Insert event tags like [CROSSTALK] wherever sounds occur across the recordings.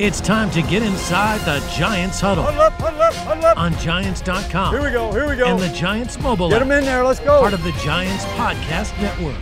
It's time to get inside the Giants huddle Huddle up, huddle up, huddle up. on Giants.com Here we go, here we go. and the Giants mobile Get them in there, let's go. part of the Giants Podcast Network.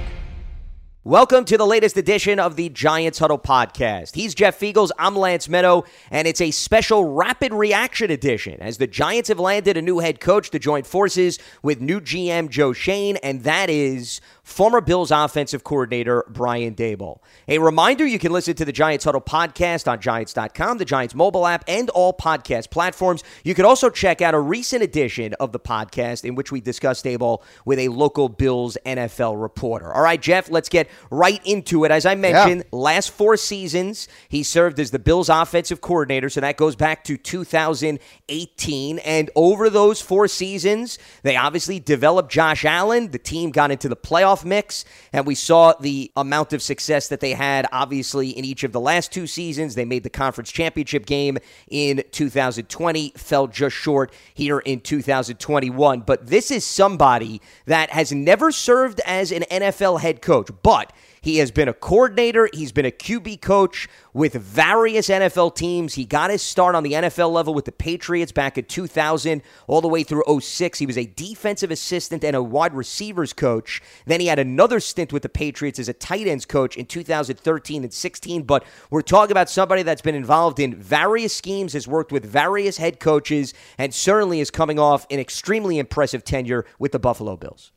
Welcome to the latest edition of the Giants Huddle podcast. He's Jeff Feagles, I'm Lance Meadow, and it's a special rapid reaction edition as the Giants have landed a new head coach to join forces with new GM Joe Schoen, and that is former Bills offensive coordinator Brian Daboll. A reminder you can listen to the Giants Huddle podcast on Giants.com, the Giants mobile app, and all podcast platforms. You can also check out a recent edition of the podcast in which we discuss Daboll with a local Bills NFL reporter. All right, Jeff, let's get right into it. As I mentioned, last four seasons, he served as the Bills offensive coordinator, so that goes back to 2018. And over those four seasons, they obviously developed Josh Allen. The team got into the playoff mix, and we saw the amount of success that they had, obviously, in each of the last two seasons. They made the conference championship game in 2020, fell just short here in 2021. But this is somebody that has never served as an NFL head coach, but he has been a coordinator. He's been a QB coach with various NFL teams. He got his start on the NFL level with the Patriots back in 2000, all the way through 06. He was a defensive assistant and a wide receivers coach. Then he had another stint with the Patriots as a tight ends coach in 2013 and 16. But we're talking about somebody that's been involved in various schemes, has worked with various head coaches, and certainly is coming off an extremely impressive tenure with the Buffalo Bills.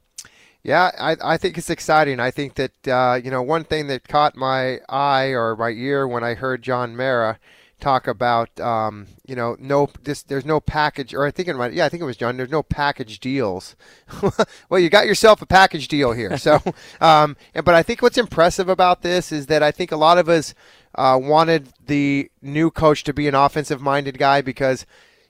Yeah, I, I think it's exciting. I think that uh, you know one thing that caught my eye or my ear when I heard John Mara talk about um, you know no this there's no package or I think it might yeah I think it was John there's no package deals. [LAUGHS] well, you got yourself a package deal here. So, [LAUGHS] um, and, but I think what's impressive about this is that I think a lot of us uh, wanted the new coach to be an offensive minded guy because,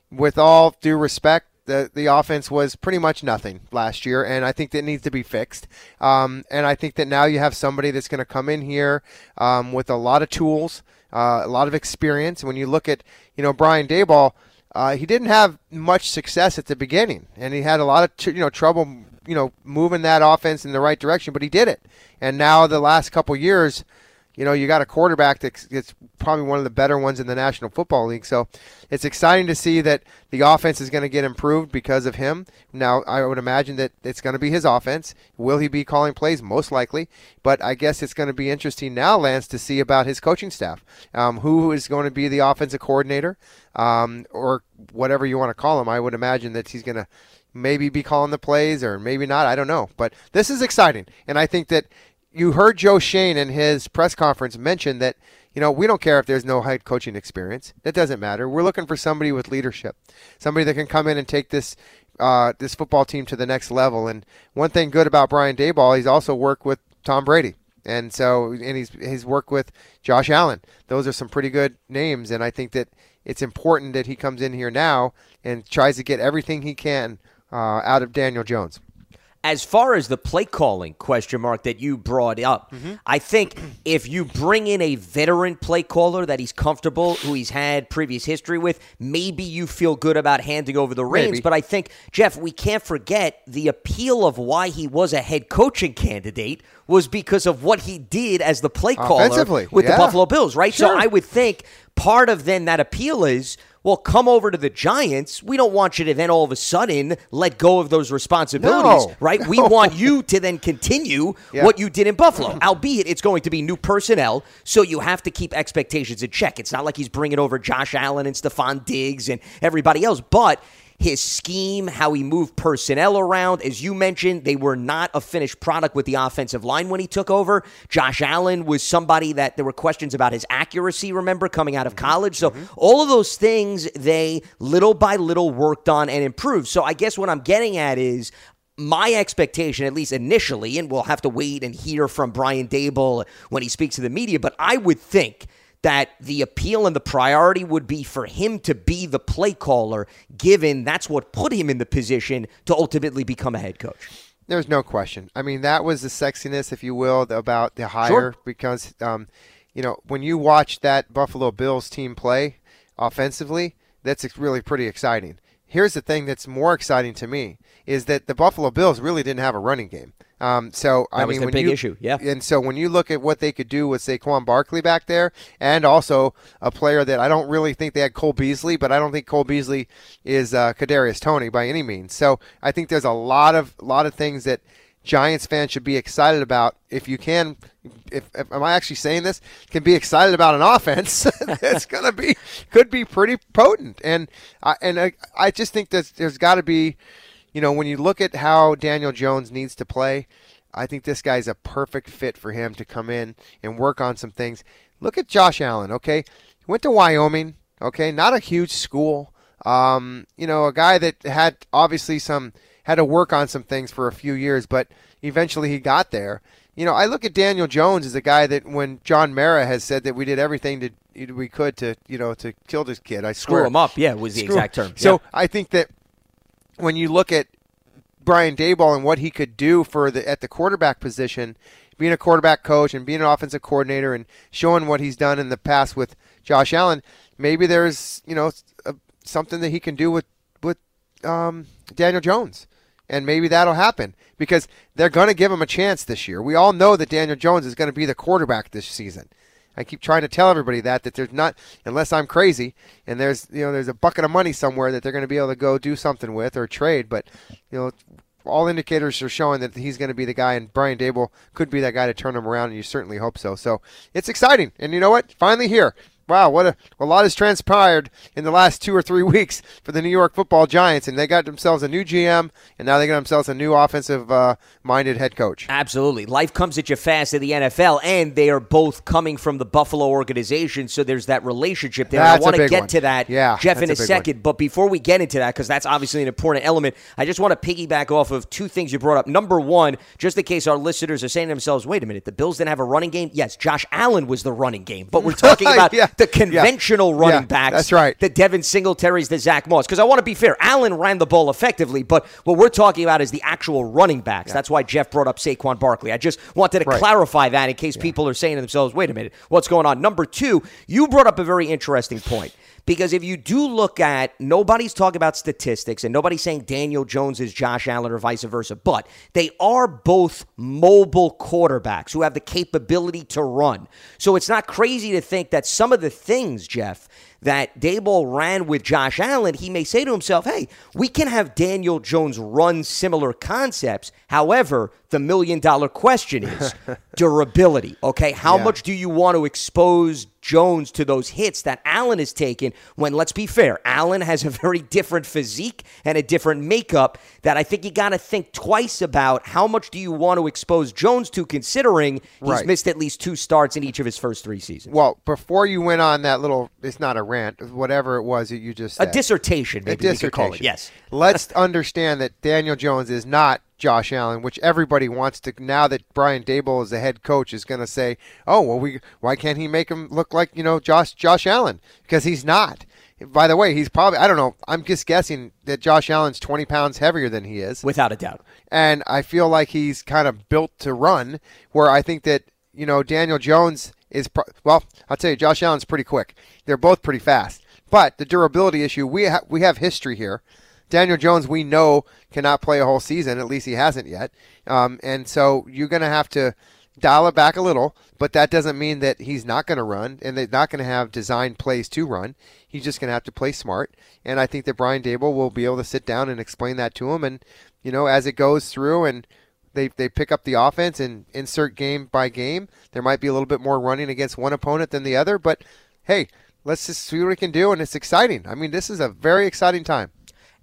with all due respect the the offense was pretty much nothing last year, and I think that needs to be fixed. Um, and I think that now you have somebody that's going to come in here um, with a lot of tools, uh, a lot of experience. When you look at you know Brian Daboll, uh, he didn't have much success at the beginning, and he had a lot of you know trouble you know moving that offense in the right direction, but he did it. And now the last couple years you know, you got a quarterback that's probably one of the better ones in the National Football League. So it's exciting to see that the offense is going to get improved because of him. Now, I would imagine that it's going to be his offense. Will he be calling plays? Most likely. But I guess it's going to be interesting now, Lance, to see about his coaching staff. Um, who is going to be the offensive coordinator um, or whatever you want to call him? I would imagine that he's going to maybe be calling the plays or maybe not. I don't know. But this is exciting. And I think that you heard Joe Schoen in his press conference mention that, you know, we don't care if there's no head coaching experience. That doesn't matter. We're looking for somebody with leadership, somebody that can come in and take this uh, this football team to the next level. And one thing good about Brian Daboll, he's also worked with Tom Brady. And so, and he's he's worked with Josh Allen. Those are some pretty good names, and I think that it's important that he comes in here now and tries to get everything he can uh, out of Daniel Jones as far as the play calling question mark that you brought up, Mm-hmm. I think if you bring in a veteran play caller that he's comfortable, who he's had previous history with, maybe you feel good about handing over the reins. Maybe. But I think, Jeff, we can't forget the appeal of why he was a head coaching candidate was because of what he did as the play caller with the. Buffalo Bills, right? So I would think part of then that appeal is well, come over to the Giants. We don't want you to then all of a sudden let go of those responsibilities, No. right? We want you to then continue Yeah. what you did in Buffalo, albeit it's going to be new personnel, so you have to keep expectations in check. It's not like he's bringing over Josh Allen and Stefon Diggs and everybody else, but his scheme, how he moved personnel around. As you mentioned, they were not a finished product with the offensive line when he took over. Josh Allen was somebody that there were questions about his accuracy, remember, coming out of mm-hmm. college. So mm-hmm. all of those things they little by little worked on and improved. So I guess what I'm getting at is my expectation, at least initially, and we'll have to wait and hear from Brian Daboll when he speaks to the media, but I would think that the appeal and the priority would be for him to be the play caller, given that's what put him in the position to ultimately become a head coach. There's no question. I mean, that was the sexiness, if you will, about the hire Sure. because, um, you know, when you watch that Buffalo Bills team play offensively, that's really pretty exciting. Here's the thing that's more exciting to me is that the Buffalo Bills really didn't have a running game. Um, so I That was mean, when big you, issue, yeah. And so when you look at what they could do with Saquon Barkley back there, and also a player that I don't really think they had Cole Beasley, but I don't think Cole Beasley is uh, Kadarius Toney by any means. So I think there's a lot of lot of things that Giants fans should be excited about. If you can, if, if am I actually saying this? Can be excited about an offense [LAUGHS] that's [LAUGHS] gonna be could be pretty potent. And I and I, I just think that there's got to be you know, when you look at how Daniel Jones needs to play, I think this guy's a perfect fit for him to come in and work on some things. Look at Josh Allen, okay? He went to Wyoming, okay? Not a huge school. Um, you know, a guy that had obviously some had to work on some things for a few years, but eventually he got there. You know, I look at Daniel Jones as a guy that when John Mara has said that we did everything to we could to you know to kill this kid. I Screw swear. him up, yeah, was the Screw- exact term. So Yeah. I think that when you look at Brian Daboll and what he could do for the at the quarterback position, being a quarterback coach and being an offensive coordinator and showing what he's done in the past with Josh Allen, maybe there's you know a, something that he can do with with um, Daniel Jones, and maybe that'll happen because they're going to give him a chance this year. We all know that Daniel Jones is going to be the quarterback this season. I keep trying to tell everybody that that there's not unless I'm crazy and there's you know there's a bucket of money somewhere that they're going to be able to go do something with or trade, but you know all indicators are showing that he's going to be the guy, and Brian Daboll could be that guy to turn him around, and you certainly hope so. So it's exciting, and you know what? Finally here. Wow, what a, a lot has transpired in the last two or three [LAUGHS] weeks for the New York Football Giants, and they got themselves a new GM, and now they got themselves a new offensive-minded uh, head coach. Absolutely. Life comes at you fast in the NFL, and they are both coming from the Buffalo organization, so there's that relationship there. That's I want to get one. to that, Yeah, Jeff, in a a big one. second. But before we get into that, because that's obviously an important element, I just want to piggyback off of two things you brought up. Number one, just in case our listeners are saying to themselves, wait a minute, the Bills didn't have a running game? Yes, Josh Allen was the running game, but we're [LAUGHS] talking about Yeah, the yeah. conventional running Yeah, backs. that's right. The Devin Singletaries, the Zach Moss. Because I want to be fair, Allen ran the ball effectively, but what we're talking about is the actual running backs. That's why Jeff brought up Saquon Barkley. I just wanted to Right. clarify that in case people are saying to themselves, wait a minute, what's going on? Number two, you brought up a very interesting point. Because if you do look at, nobody's talking about statistics and nobody's saying Daniel Jones is Josh Allen or vice versa, but they are both mobile quarterbacks who have the capability to run. So it's not crazy to think that some of the things, Jeff, that Daboll ran with Josh Allen, he may say to himself, hey, we can have Daniel Jones run similar concepts. However, the million dollar question is [LAUGHS] durability. Okay. How Yeah. much do you want to expose Jones to those hits that Allen has taken when, let's be fair, Allen has a very different physique and a different makeup that I think you got to think twice about how much do you want to expose Jones to, considering he's Right. missed at least two starts in each of his first three seasons. Well, before you went on that little, it's not a rant, whatever it was that you just A said. dissertation, A maybe we could call it. dissertation. Yes. Let's [LAUGHS] understand that Daniel Jones is not Josh Allen, which everybody wants to. Now that Brian Daboll is the head coach, is going to say, "Oh, well, we why can't he make him look like you know Josh Josh Allen? Because he's not." By the way, he's probably I don't know. I'm just guessing that Josh Allen's 20 pounds heavier than he is Without a doubt. and I feel like he's kind of built to run. Where I think that you know Daniel Jones is pro- well, I'll tell you, Josh Allen's pretty quick. They're both pretty fast, but the durability issue we ha- we have history here. Daniel Jones, we know cannot play a whole season. At least he hasn't yet, um, and so you're going to have to dial it back a little. But that doesn't mean that he's not going to run, and they're not going to have designed plays to run. He's just going to have to play smart. And I think that Brian Daboll will be able to sit down and explain that to him. And you know, as it goes through and they, they pick up the offense and insert game by game, there might be a little bit more running against one opponent than the other. But hey, let's just see what we can do. And it's exciting. I mean, this is a very exciting time.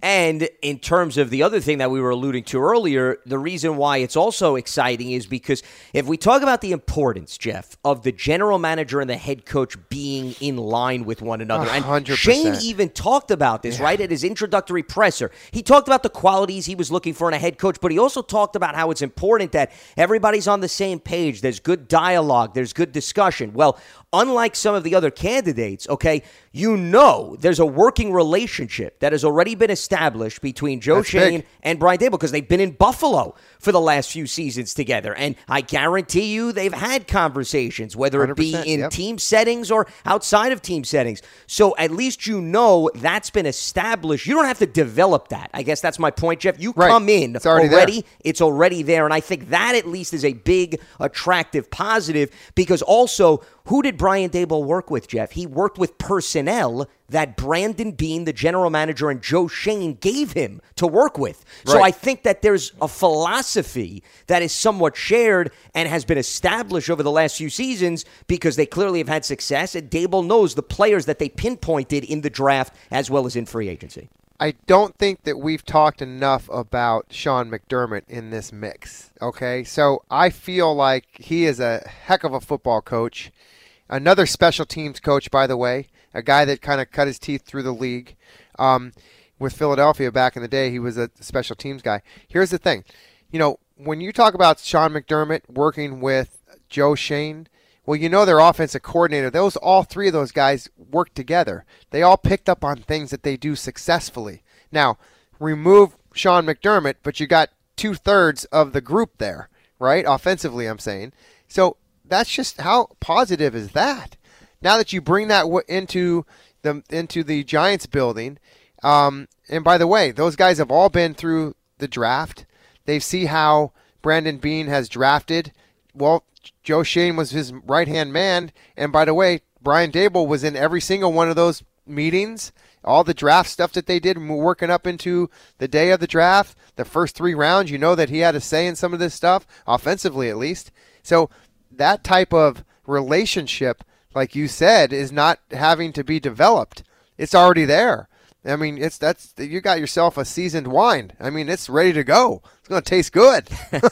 And in terms of the other thing that we were alluding to earlier, the reason why it's also exciting is because if we talk about the importance, Jeff, of the general manager and the head coach being in line with one another, and 100%. Schoen even talked about this, right, at his introductory presser. He talked about the qualities he was looking for in a head coach, but he also talked about how it's important that everybody's on the same page. There's good dialogue, there's good discussion. Well, unlike some of the other candidates, okay, you know there's a working relationship that has already been established between Joe That's Schoen big. and Brian Daboll because they've been in Buffalo for the last few seasons together. And I guarantee you they've had conversations, whether it be in yep. team settings or outside of team settings. So at least you know that's been established. You don't have to develop that. I guess that's my point, Jeff. You Right. come in It's already there. already it's already there. And I think that at least is a big, attractive positive because also, who did Brian Daboll work with, Jeff? He worked with personnel that Brandon Beane, the general manager, and Joe Schoen gave him to work with. So I think that there's a philosophy that is somewhat shared and has been established over the last few seasons because they clearly have had success. And Daboll knows the players that they pinpointed in the draft as well as in free agency. I don't think that we've talked enough about Sean McDermott in this mix. Okay, so I feel like he is a heck of a football coach, another special teams coach, by the way, a guy that kind of cut his teeth through the league. Um, with Philadelphia back in the day, he was a special teams guy. Here's the thing, you know, when you talk about Sean McDermott working with Joe Schoen, well, you know their offensive coordinator. Those all three of those guys work together. They all picked up on things that they do successfully. Now, remove Sean McDermott, but you got two thirds of the group there, right? Offensively, I'm saying. So that's just how positive is that. Now that you bring that w- into the into the Giants building, um, and by the way, those guys have all been through the draft. They see how Brandon Beane has drafted. Well, Joe Schoen was his right hand man, and by the way, Brian Daboll was in every single one of those meetings. All the draft stuff that they did, working up into the day of the draft, the first three rounds, you know that he had a say in some of this stuff, offensively at least. So that type of relationship, like you said, is not having to be developed. It's already there. I mean, it's that's you got yourself a seasoned wine. I mean, it's ready to go. It's going to taste good.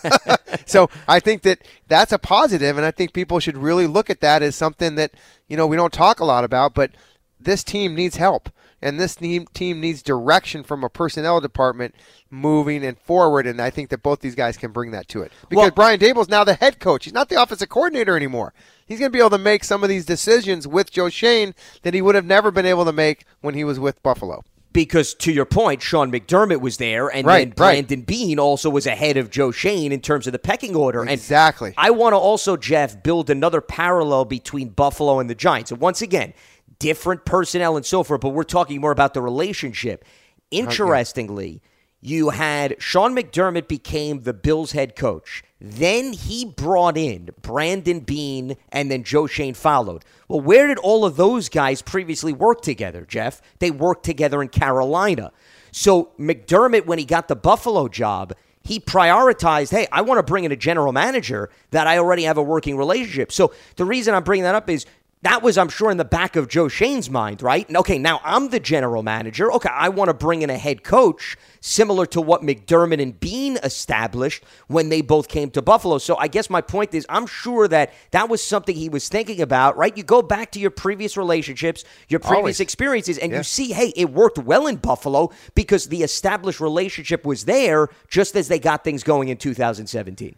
[LAUGHS] so I think that that's a positive, and I think people should really look at that as something that you know we don't talk a lot about, but this team needs help, and this team needs direction from a personnel department moving and forward, and I think that both these guys can bring that to it because Well- Brian Daboll's now the head coach. He's not the offensive coordinator anymore. He's going to be able to make some of these decisions with Joe Schoen that he would have never been able to make when he was with Buffalo. Because to your point, Sean McDermott was there, and Right, then right. Brandon Beane also was ahead of Joe Schoen in terms of the pecking order. Exactly. And I want to also, Jeff, build another parallel between Buffalo and the Giants. And once again, different personnel and so forth, but we're talking more about the relationship. Uh, Interestingly, you had Sean McDermott became the Bills head coach. Then he brought in Brandon Beane and then Joe Schoen followed. Well, where did all of those guys previously work together, Jeff? They worked together in Carolina. So McDermott, when he got the Buffalo job, he prioritized, hey, I want to bring in a general manager that I already have a working relationship. So the reason I'm bringing that up is that was, I'm sure, in the back of Joe Schoen's mind, right? And okay, now I'm the general manager. Okay, I want to bring in a head coach similar to what McDermott and Beane established when they both came to Buffalo. So I guess my point is, I'm sure that that was something he was thinking about, right? You go back to your previous relationships, your previous Always. experiences, and Yeah. you see, hey, it worked well in Buffalo because the established relationship was there just as they got things going in 2017.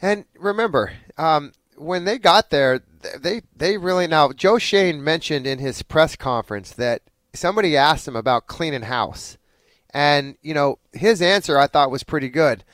And remember, um, when they got there, th- they they really now. Joe Schoen mentioned in his press conference that somebody asked him about cleaning house, and you know his answer I thought was pretty good.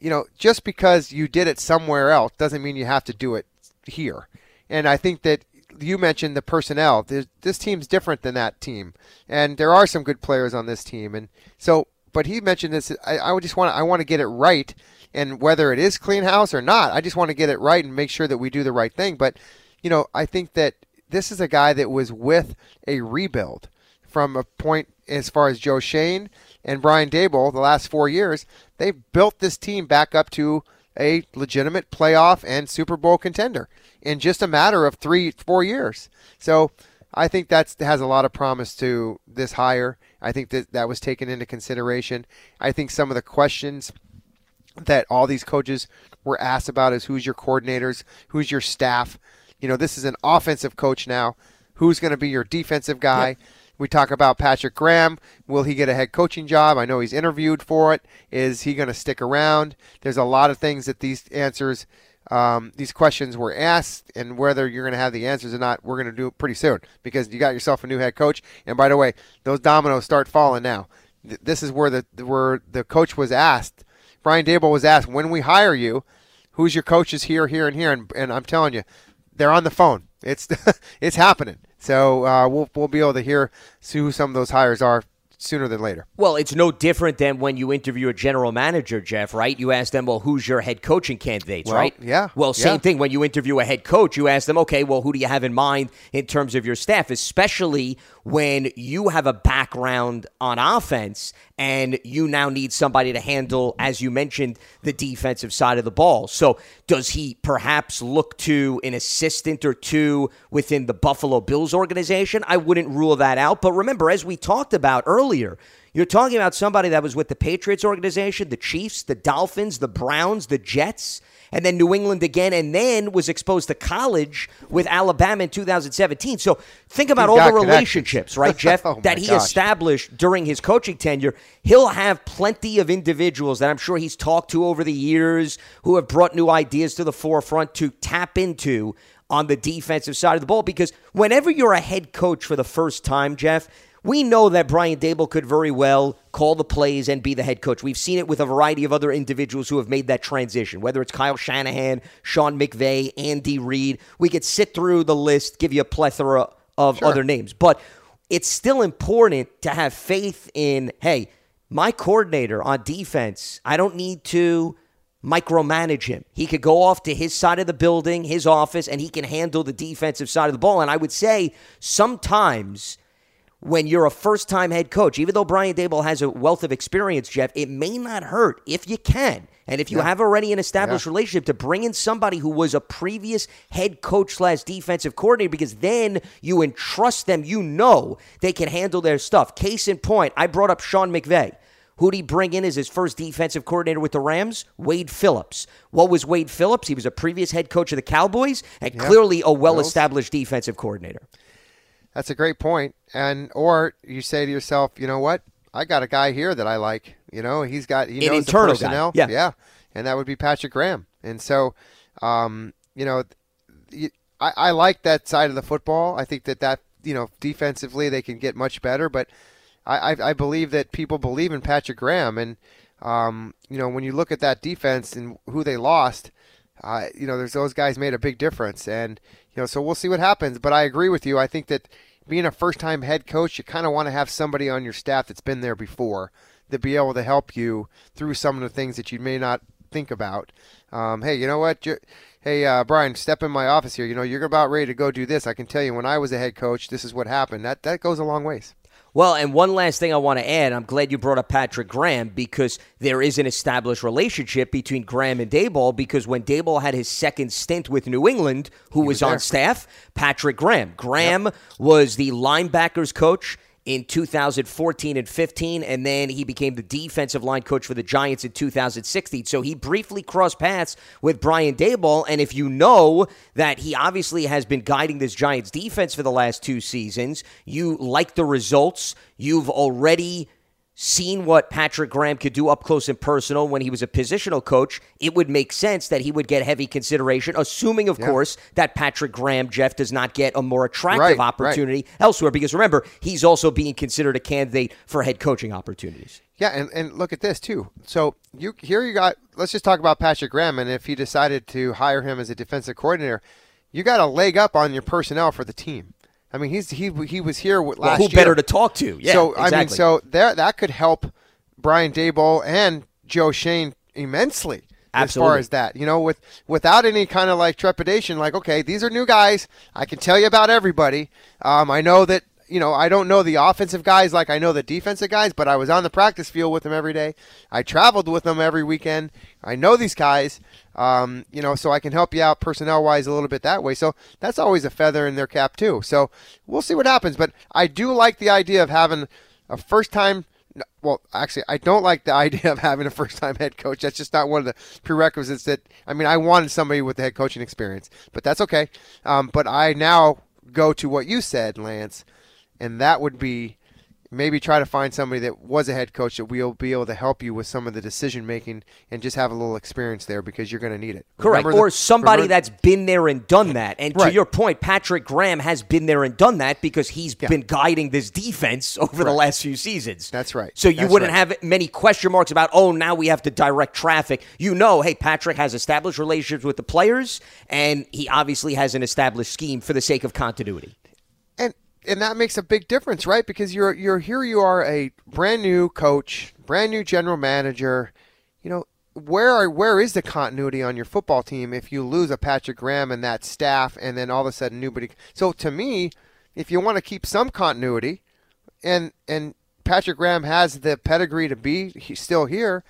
You know, just because you did it somewhere else doesn't mean you have to do it here. And I think that you mentioned the personnel. This team's different than that team, and there are some good players on this team. And so, but he mentioned this. I, I would just want I want to get it right, and whether it is clean house or not, I just want to get it right and make sure that we do the right thing. But you know, I think that this is a guy that was with a rebuild from a point as far as Joe Schoen and Brian Daboll the last four years. They've built this team back up to a legitimate playoff and Super Bowl contender in just a matter of three, four years. So I think that has a lot of promise to this hire. I think that that was taken into consideration. I think some of the questions that all these coaches were asked about is who's your coordinators, who's your staff. You know, this is an offensive coach now. Who's going to be your defensive guy? We talk about Patrick Graham. Will he get a head coaching job? I know he's interviewed for it. Is he going to stick around? There's a lot of things that these answers, um, these questions were asked, and whether you're going to have the answers or not, we're going to do it pretty soon because you got yourself a new head coach. And by the way, those dominoes start falling now. th- this is where the where the coach was asked. Brian Daboll was asked when we hire you, who's your coaches here, here, and here, and, and I'm telling you, they're on the phone. It's [LAUGHS] it's happening. So uh, we'll we'll be able to hear see who some of those hires are sooner than later. Well, it's no different than when you interview a general manager, Jeff, right? You ask them, well, who's your head coaching candidates, Well, right? yeah, Well, same yeah. thing when you interview a head coach, you ask them, okay, well, who do you have in mind in terms of your staff, especially when you have a background on offense and you now need somebody to handle, as you mentioned, the defensive side of the ball. So, does he perhaps look to an assistant or two within the Buffalo Bills organization? I wouldn't rule that out. But remember, as we talked about earlier, you're talking about somebody that was with the Patriots organization, the Chiefs, the Dolphins, the Browns, the Jets, and then New England again, and then was exposed to college with Alabama in 2017. So think about He's all the relationships, right, [LAUGHS] Jeff, Oh, that he gosh. established during his coaching tenure. He'll have plenty of individuals that I'm sure he's talked to over the years who have brought new ideas to the forefront to tap into on the defensive side of the ball because whenever you're a head coach for the first time, Jeff, we know that Brian Daboll could very well call the plays and be the head coach. We've seen it with a variety of other individuals who have made that transition, whether it's Kyle Shanahan, Sean McVay, Andy Reid. We could sit through the list, give you a plethora of other names. But it's still important to have faith in, hey, my coordinator on defense, I don't need to micromanage him. He could go off to his side of the building, his office, and he can handle the defensive side of the ball. And I would say sometimes when you're a first time head coach, even though Brian Daboll has a wealth of experience, Jeff, it may not hurt if you can. And if you have already an established relationship to bring in somebody who was a previous head coach slash defensive coordinator, because then you entrust them, you know they can handle their stuff. Case in point, I brought up Sean McVay. Who'd he bring in as his first defensive coordinator with the Rams? Wade Phillips. What was Wade Phillips? He was a previous head coach of the Cowboys and clearly a well established defensive coordinator. That's a great point. And or you say to yourself, you know what? I got a guy here that I like. You know, he's got he An knows the internal guy. Yeah. yeah, and that would be Patrick Graham. And so, um, you know, I like that side of the football. I think that that you know defensively they can get much better, but I, I, I believe that people believe in Patrick Graham, and um, you know when you look at that defense and who they lost, uh, you know there's those guys made a big difference, and you know so we'll see what happens. But I agree with you. I think that being a first-time head coach, you kind of want to have somebody on your staff that's been there before to be able to help you through some of the things that you may not think about. Um, hey, you know what? you hey, uh, Brian, step in my office here. You know, you're about ready to go do this. I can tell you, when I was a head coach, this is what happened. That that goes a long ways. Well, and one last thing I want to add. I'm glad you brought up Patrick Graham because there is an established relationship between Graham and Daboll because when Daboll had his second stint with New England, who was, on there. staff, Patrick Graham. Graham was the linebackers coach in 2014 and 15, and then he became the defensive line coach for the Giants in 2016. So he briefly crossed paths with Brian Daboll, and if you know that he obviously has been guiding this Giants defense for the last two seasons, you like the results. You've already seen what Patrick Graham could do up close and personal when he was a positional coach, it would make sense that he would get heavy consideration, assuming, of course, that Patrick Graham, Jeff, does not get a more attractive Right, right. opportunity elsewhere. Because remember, he's also being considered a candidate for head coaching opportunities. Yeah, and, and look at this too. So you here you got. Let's just talk about Patrick Graham, and if he decided to hire him as a defensive coordinator, you got a leg up on your personnel for the team. I mean, he's he he was here with Well, who year. better to talk to? Yeah, so exactly. I mean, so there that could help Brian Daboll and Joe Schoen immensely. Absolutely. As far as that, you know, with without any kind of like trepidation, like okay, these are new guys. I can tell you about everybody. Um, I know that you know I don't know the offensive guys like I know the defensive guys, but I was on the practice field with them every day. I traveled with them every weekend. I know these guys. Um, you know, so I can help you out personnel wise a little bit that way. So that's always a feather in their cap too. So we'll see what happens. But I do like the idea of having a first time. Well, actually, I don't like the [LAUGHS] idea of having a first time head coach. That's just not one of the prerequisites that. I mean, I wanted somebody with the head coaching experience, but that's okay. Um, but I now go to what you said, Lance, and that would be maybe try to find somebody that was a head coach that will be able to help you with some of the decision making and just have a little experience there because you're going to need it. Correct. Remember or the- somebody remember- that's been there and done that. And to your point, Patrick Graham has been there and done that because he's been guiding this defense over the last few seasons. That's right. So you That's wouldn't right. have many question marks about, oh, now we have to direct traffic. You know, hey, Patrick has established relationships with the players, and he obviously has an established scheme for the sake of continuity. And that makes a big difference, right? Because you're you're here you are a brand new coach, brand new general manager. You know, where are where is the continuity on your football team if you lose a Patrick Graham and that staff and then all of a sudden nobody So to me, if you want to keep some continuity and and Patrick Graham has the pedigree to be he's still here,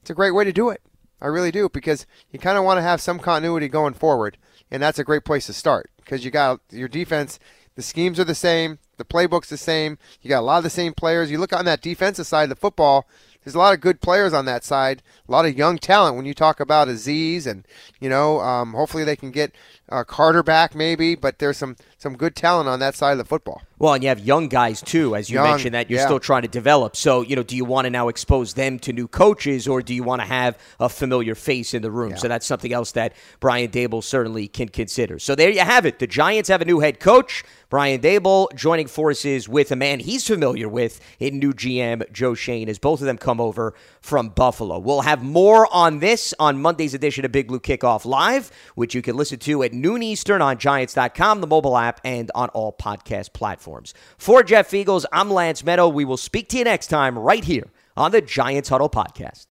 it's a great way to do it. I really do because you kind of want to have some continuity going forward, and that's a great place to start because you got your defense. The schemes are the same, the playbook's the same. You got a lot of the same players. You look on that defensive side of the football. There's a lot of good players on that side, a lot of young talent. When you talk about Azeez, and you know, um, hopefully they can get uh, Carter back, maybe. But there's some some good talent on that side of the football. Well, and you have young guys too, as you Young, mentioned that you're yeah. still trying to develop. So, you know, do you want to now expose them to new coaches, or do you want to have a familiar face in the room? So that's something else that Brian Daboll certainly can consider. So there you have it. The Giants have a new head coach, Brian Daboll, joining forces with a man he's familiar with in new GM Joe Schoen, as both of them come over from Buffalo. We'll have more on this on Monday's edition of Big Blue Kickoff Live, which you can listen to at noon Eastern on Giants.com, the mobile app, and on all podcast platforms. For Jeff Feagles, I'm Lance Meadow. We will speak to you next time right here on the Giants Huddle Podcast.